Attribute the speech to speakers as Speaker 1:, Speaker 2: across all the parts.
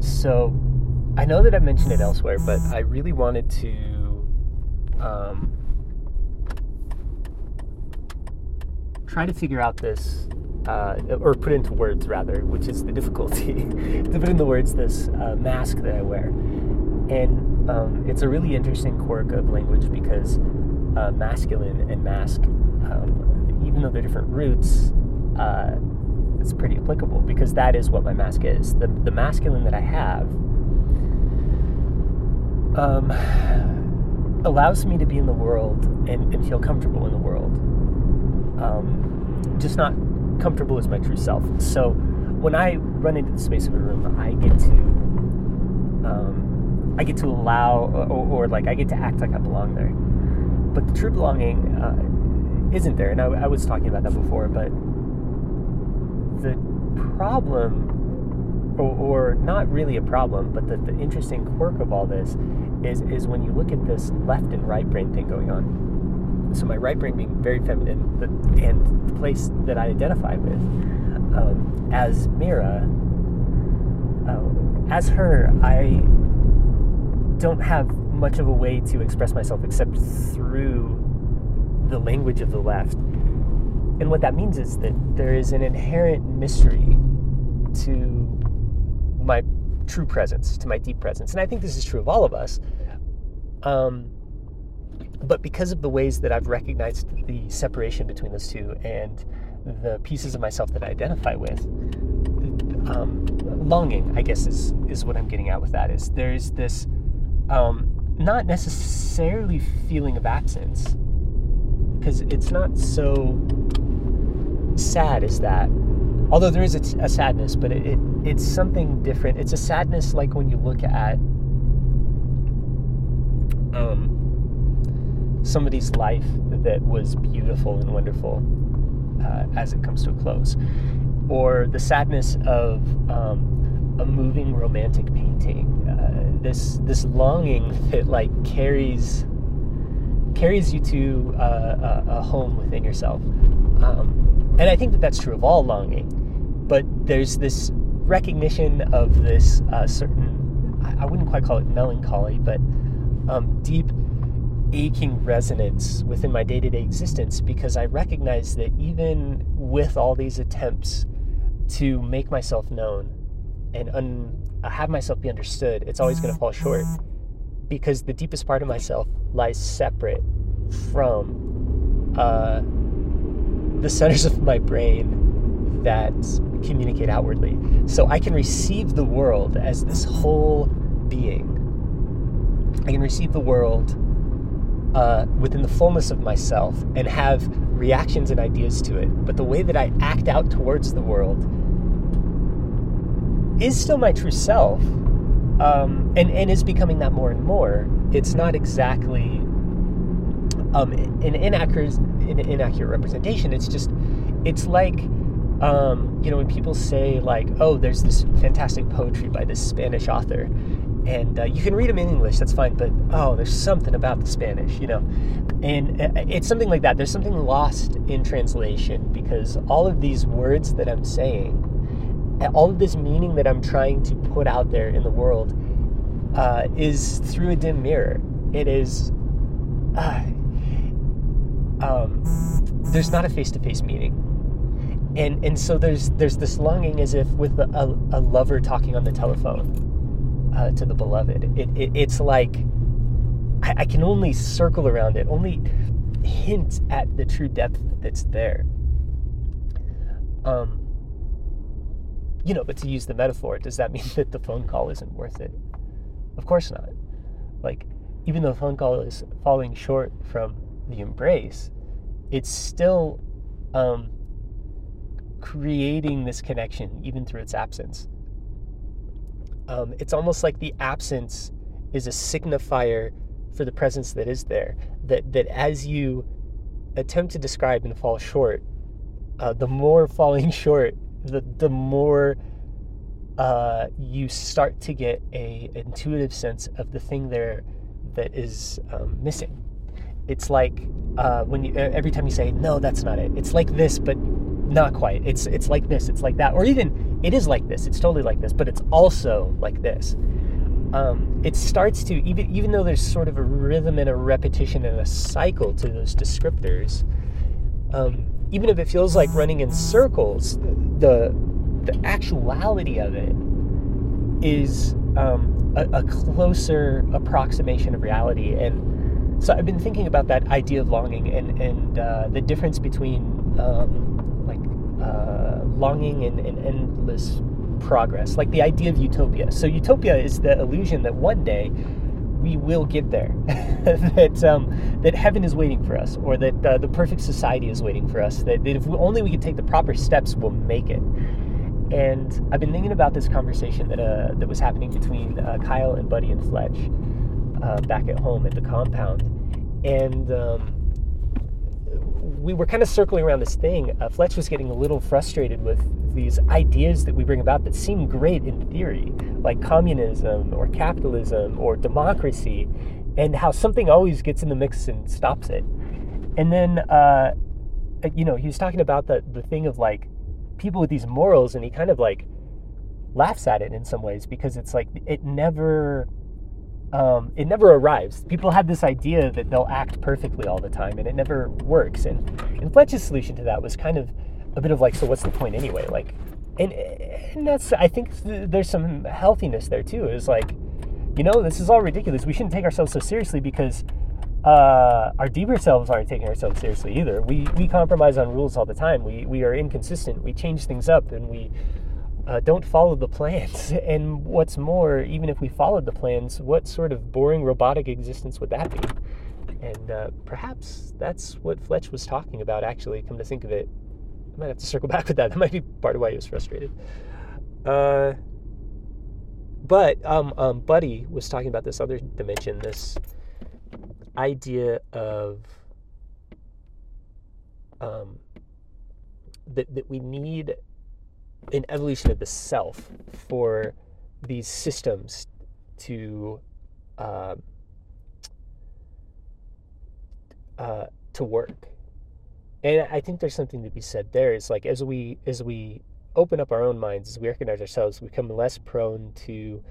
Speaker 1: so I know that I've mentioned it elsewhere, but I really wanted to um, try to figure out this, uh, or put into words rather, which is the difficulty, to put into words this uh, mask that I wear. And um, it's a really interesting quirk of language because uh, masculine and mask, um, even though they're different roots, uh, applicable because that is what my mask is. The, the masculine that I have um, allows me to be in the world and, and feel comfortable in the world. Um, just not comfortable as my true self. So when I run into the space of a room, I get to um, I get to allow or, or, like I get to act like I belong there. But the true belonging uh, isn't there, and I, I was talking about that before. But the problem or, or not really a problem, but the, the interesting quirk of all this is, is when you look at this left and right brain thing going on. So my right brain being very feminine, the, and the place that I identify with um, as Mira, uh, as her, I don't have much of a way to express myself except through the language of the left. And what that means is that there is an inherent mystery to my true presence, to my deep presence. And I think this is true of all of us. Um, but because of the ways that I've recognized the separation between those two and the pieces of myself that I identify with, um, longing, I guess, is is what I'm getting at with that. Is there's this um, not necessarily feeling of absence because it's not so sad as that although there is a, sadness, but it, it, it's something different. It's a sadness like when you look at um, somebody's life that was beautiful and wonderful uh, as it comes to a close, or the sadness of um, a moving romantic painting. Uh, this this longing that like carries carries you to uh, a, a, home within yourself. Um, and I think that that's true of all longing but there's this recognition of this uh, certain, I wouldn't quite call it melancholy, but um, deep aching resonance within my day to day existence because I recognize that even with all these attempts to make myself known and un- have myself be understood, it's always going to fall short because the deepest part of myself lies separate from uh, the centers of my brain that communicate outwardly. So I can receive the world as this whole being. I can receive the world uh, within the fullness of myself and have reactions and ideas to it. But the way that I act out towards the world is still my true self um, and, and is becoming that more and more. It's not exactly um, an, inaccurate, an inaccurate representation. It's just, it's like um, you know, when people say like, "Oh, there's this fantastic poetry by this Spanish author," and uh, you can read them in English, that's fine, but oh, there's something about the Spanish, you know, and uh, it's something like that. There's something lost in translation because all of these words that I'm saying, all of this meaning that I'm trying to put out there in the world, uh, is through a dim mirror. It is. Uh, um, there's not a face-to-face meaning and and so there's there's this longing as if with a, a, lover talking on the telephone uh, to the beloved. It, it it's like I, I, can only circle around it, only hint at the true depth that's there. Um, you know, but to use the metaphor, does that mean that the phone call isn't worth it? Of course not. Like, even though the phone call is falling short from the embrace, it's still um, creating this connection even through its absence. Um, it's almost like the absence is a signifier for the presence that is there. That that as you attempt to describe and fall short, uh, the more falling short, the the more uh, you start to get a intuitive sense of the thing there that is um, missing. It's like uh, when you every time you say no, that's not it. It's like this, but not quite. It's it's like this. It's like that, or even it is like this. It's totally like this, but it's also like this. Um, it starts to even even though there's sort of a rhythm and a repetition and a cycle to those descriptors. Um, even if it feels like running in circles, the the actuality of it is um, a, a, closer approximation of reality. And so I've been thinking about that idea of longing and and uh, the difference between um, uh, longing and, and endless progress, like the idea of utopia. So utopia is the illusion that one day we will get there, that um, that heaven is waiting for us, or that uh, the perfect society is waiting for us. That, that if we, only we could take the proper steps, we'll make it. And I've been thinking about this conversation that uh, that was happening between uh, Kyle and Buddy and Fletch uh, back at home at the compound, and um, we were kind of circling around this thing. Uh, Fletch was getting a little frustrated with these ideas that we bring about that seem great in theory, like communism or capitalism or democracy, and how something always gets in the mix and stops it. And then, uh, you know, he was talking about the the thing of like people with these morals, and he kind of like laughs at it in some ways because it's like it never um, it never arrives. People have this idea that they'll act perfectly all the time, and it never works. And, and Fletch's solution to that was kind of a bit of like, so what's the point anyway? Like, and and that's I think th- there's some healthiness there too. Is like, you know, this is all ridiculous. We shouldn't take ourselves so seriously because uh, our deeper selves aren't taking ourselves seriously either. We we compromise on rules all the time. We we are inconsistent. We change things up, and we uh, don't follow the plans. And what's more, even if we followed the plans, what sort of boring robotic existence would that be? And uh, perhaps that's what Fletch was talking about, actually, come to think of it. I might have to circle back with that. That might be part of why he was frustrated. Uh, but um, um, Buddy was talking about this other dimension, this idea of um, that, that we need an evolution of the self for these systems to uh, uh, to work. And I think there's something to be said there. It's like as we as we open up our own minds, as we recognize ourselves, we become less prone to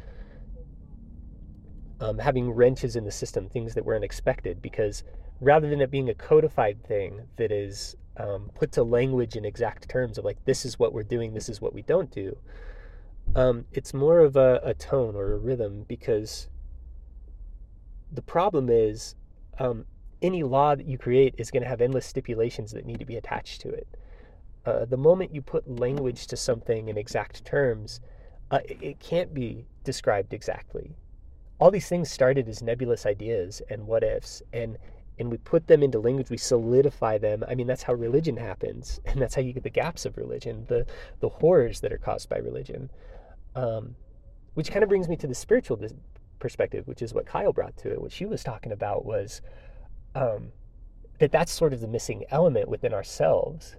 Speaker 1: um, having wrenches in the system, things that were unexpected, because rather than it being a codified thing that is um, put to language in exact terms of like this is what we're doing, this is what we don't do. Um, it's more of a, a, tone or a rhythm because the problem is um, any law that you create is going to have endless stipulations that need to be attached to it. Uh, the moment you put language to something in exact terms, uh, it, it can't be described exactly. All these things started as nebulous ideas and what ifs, and and we put them into language, we solidify them. I mean, that's how religion happens, and that's how you get the gaps of religion, the the horrors that are caused by religion. Um, which kind of brings me to the spiritual perspective, which is what Kyle brought to it. What she was talking about was um, that that's sort of the missing element within ourselves.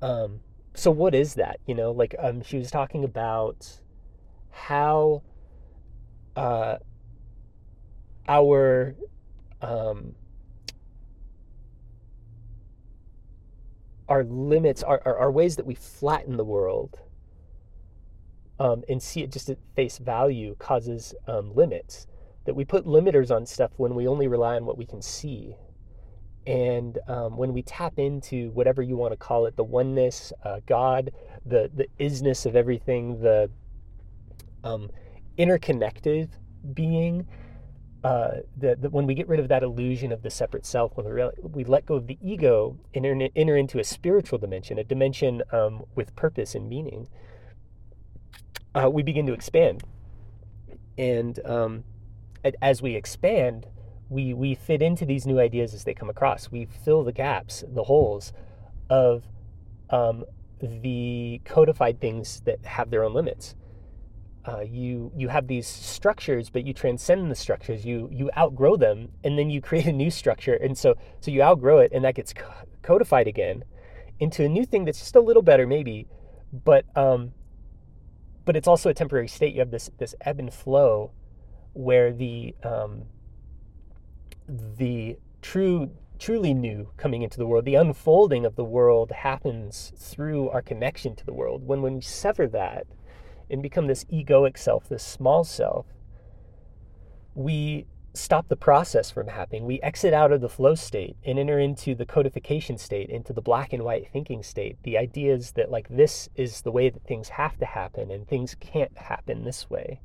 Speaker 1: Um, so what is that? You know, like um, she was talking about how uh, our um, our limits, our, our, our, ways that we flatten the world um, and see it just at face value causes um, limits. That we put limiters on stuff when we only rely on what we can see. And um, when we tap into whatever you want to call it, the oneness, uh, God, the, the isness of everything, the um, interconnected being, uh, the, when we get rid of that illusion of the separate self, when we, re- we let go of the ego and enter, enter into a spiritual dimension, a dimension um, with purpose and meaning, uh, we begin to expand. And um, as we expand, we, we fit into these new ideas as they come across. We fill the gaps, the holes of um, the codified things that have their own limits uh, you you have these structures, but you transcend the structures. You you outgrow them, and then you create a new structure, and so so you outgrow it, and that gets codified again into a new thing that's just a little better, maybe, but um, but it's also a temporary state. You have this this ebb and flow, where the um, the true truly new coming into the world. The unfolding of the world happens through our connection to the world. When when we sever that and become this egoic self, this small self, we stop the process from happening. We exit out of the flow state and enter into the codification state, into the black and white thinking state. The idea is that like this is the way that things have to happen and things can't happen this way.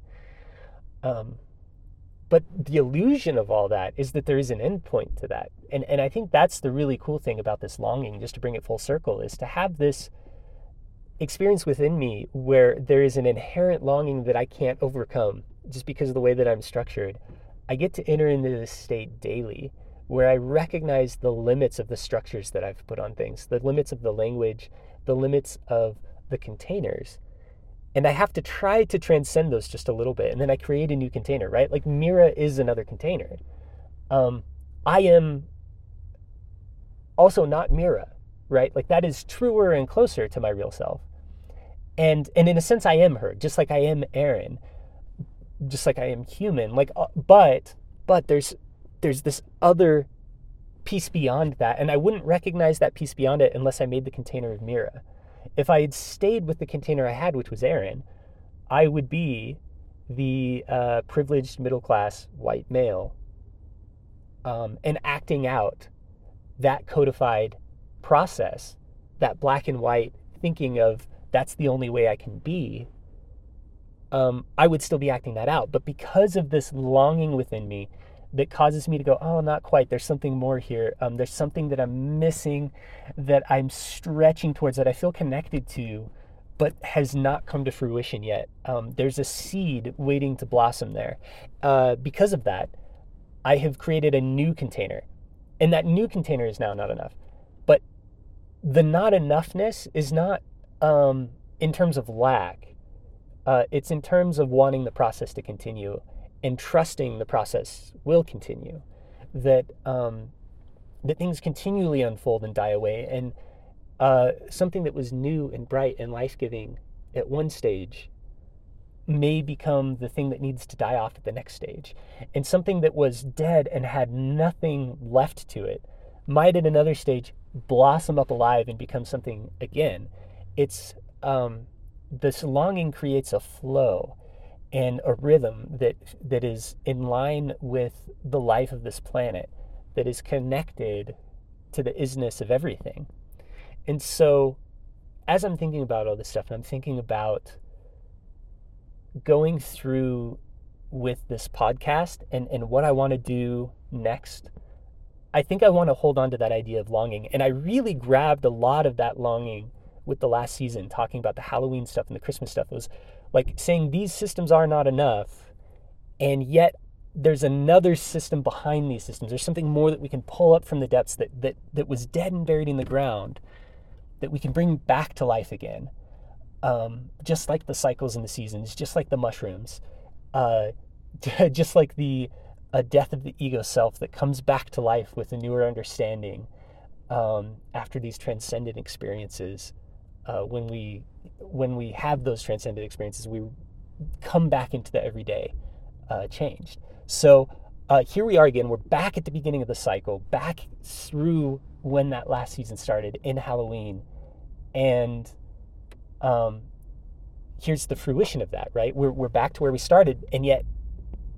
Speaker 1: Um, but the illusion of all that is that there is an endpoint to that. And, and I think that's the really cool thing about this longing, just to bring it full circle, is to have this experience within me where there is an inherent longing that I can't overcome just because of the way that I'm structured. I get to enter into this state daily where I recognize the limits of the structures that I've put on things, the limits of the language, the limits of the containers and I have to try to transcend those just a little bit. And then I create a new container, right? Like Mira is another container. Um, I am also not Mira, right? Like that is truer and closer to my real self. And and in a sense, I am her, just like I am Aaron, just like I am human. Like, uh, but but there's there's this other piece beyond that, and I wouldn't recognize that piece beyond it unless I made the container of Mira if I had stayed with the container I had, which was Aaron, I would be the uh, privileged middle class white male um, and acting out that codified process, that black and white thinking of that's the only way I can be, um, I would still be acting that out. But because of this longing within me that causes me to go, oh, not quite. There's something more here. Um, there's something that I'm missing, that I'm stretching towards, that I feel connected to, but has not come to fruition yet. Um, there's a seed waiting to blossom there. Uh, because of that, I have created a new container, and that new container is now not enough. The not enoughness is not um, in terms of lack. Uh, it's in terms of wanting the process to continue and trusting the process will continue, that um, that things continually unfold and die away, and uh, something that was new and bright and life giving at one stage may become the thing that needs to die off at the next stage, and something that was dead and had nothing left to it might at another stage blossom up alive and become something again. It's um, this longing creates a flow and a rhythm that that is in line with the life of this planet that is connected to the isness of everything and so as i'm thinking about all this stuff and i'm thinking about going through with this podcast and, and what i want to do next i think i want to hold on to that idea of longing and i really grabbed a lot of that longing with the last season talking about the halloween stuff and the christmas stuff. It was like saying these systems are not enough and yet there's another system behind these systems. There's something more that we can pull up from the depths that that that was dead and buried in the ground that we can bring back to life again. Um, just like the cycles and the seasons just like the mushrooms uh, just like the a death of the ego self that comes back to life with a newer understanding um, after these transcendent experiences uh, when we when we have those transcendent experiences, we come back into the everyday uh, changed. So uh, here we are again. We're back at the beginning of the cycle, back through when that last season started in Halloween, and um, here's the fruition of that. Right, we're we're back to where we started, and yet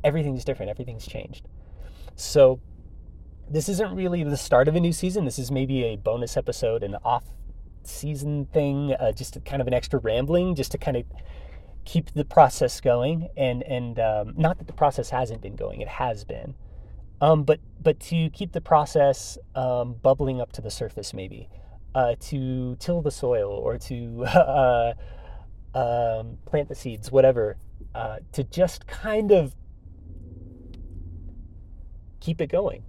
Speaker 1: everything's different. Everything's changed. So this isn't really the start of a new season. This is maybe a bonus episode, an off season thing, uh, just kind of an extra rambling, just to kind of keep the process going. And and um, not that the process hasn't been going; it has been. Um, but but to keep the process um, bubbling up to the surface, maybe uh, to till the soil or to uh, um, plant the seeds, whatever, uh, to just kind of keep it going.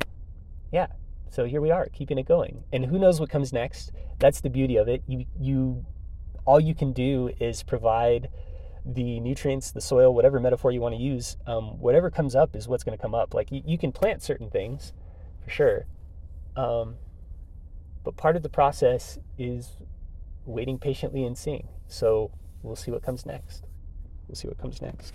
Speaker 1: Yeah, so here we are, keeping it going. And who knows what comes next? That's the beauty of it. You you all you can do is provide the nutrients, the soil, whatever metaphor you want to use. Um, whatever comes up is what's going to come up. Like you, you, can plant certain things, for sure. Um, but part of the process is waiting patiently and seeing. So we'll see what comes next. We'll see what comes next.